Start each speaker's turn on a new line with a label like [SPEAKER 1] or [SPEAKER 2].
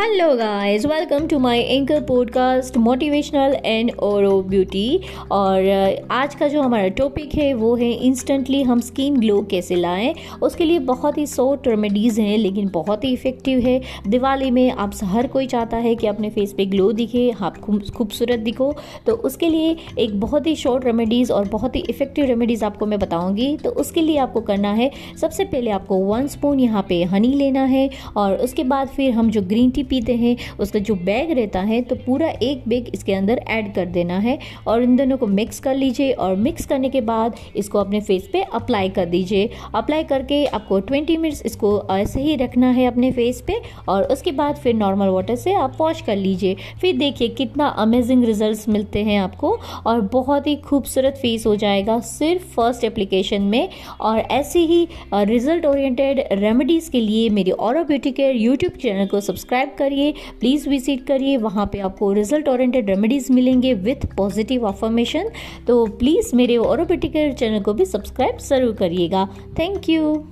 [SPEAKER 1] Hello guys welcome to my anchor podcast motivational and aura beauty और uh, आज का जो हमारा टॉपिक है वो है इंस्टेंटली हम स्किन ग्लो कैसे लाएँ। उसके लिए बहुत ही शॉर्ट रेमेडीज़ हैं लेकिन बहुत ही इफ़ेक्टिव है। दिवाली में आप हर कोई चाहता है कि अपने फेस पे ग्लो दिखे आप खूबसूरत दिखो। तो उसके लिए एक बहुत ही शॉर्ट रेमेडीज़ और बहुत ही इफ़ेक्टिव रेमेडीज़ आपको मैं बताऊँगी। तो उसके लिए आपको करना है सबसे पहले आपको वन स्पून यहाँ पर हनी लेना है। और उसके बाद फिर हम जो ग्रीन टी पीते हैं, उसका जो बैग रहता है तो पूरा एक बैग इसके अंदर ऐड कर देना है और इन दोनों को मिक्स कर लीजिए और मिक्स करने के बाद इसको अपने फेस पे अप्लाई कर दीजिए। अप्लाई करके आपको 20 मिनट्स इसको ऐसे ही रखना है अपने फेस पे और उसके बाद फिर नॉर्मल वाटर से आप वॉश कर लीजिए। फिर देखिए कितना अमेजिंग रिज़ल्ट मिलते हैं आपको और बहुत ही खूबसूरत फेस हो जाएगा सिर्फ़ फ़र्स्ट एप्लीकेशन में और ऐसे ही रिज़ल्ट ओरिएंटेड रेमेडीज़ के लिए मेरे और ब्यूटी केयर यूट्यूब चैनल को सब्सक्राइब करिए प्लीज़ विज़िट करिए, वहाँ पे आपको रिज़ल्ट ओरिएंटेड रेमेडीज़ मिलेंगे विथ पॉजिटिव अफॉर्मेशन तो प्लीज़ मेरे और चैनल को भी सब्सक्राइब ज़रूर करिएगा. Thank you